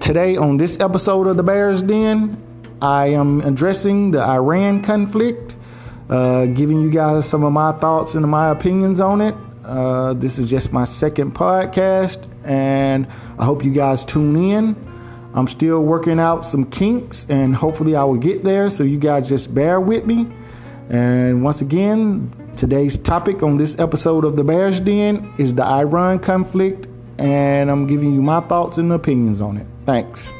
Today, on this episode of the Bears Den, I am addressing the Iran conflict, uh, giving you guys some of my thoughts and my opinions on it. Uh, this is just my second podcast, and I hope you guys tune in. I'm still working out some kinks, and hopefully, I will get there. So, you guys just bear with me. And once again, today's topic on this episode of the Bears Den is the Iran conflict, and I'm giving you my thoughts and opinions on it. Thanks.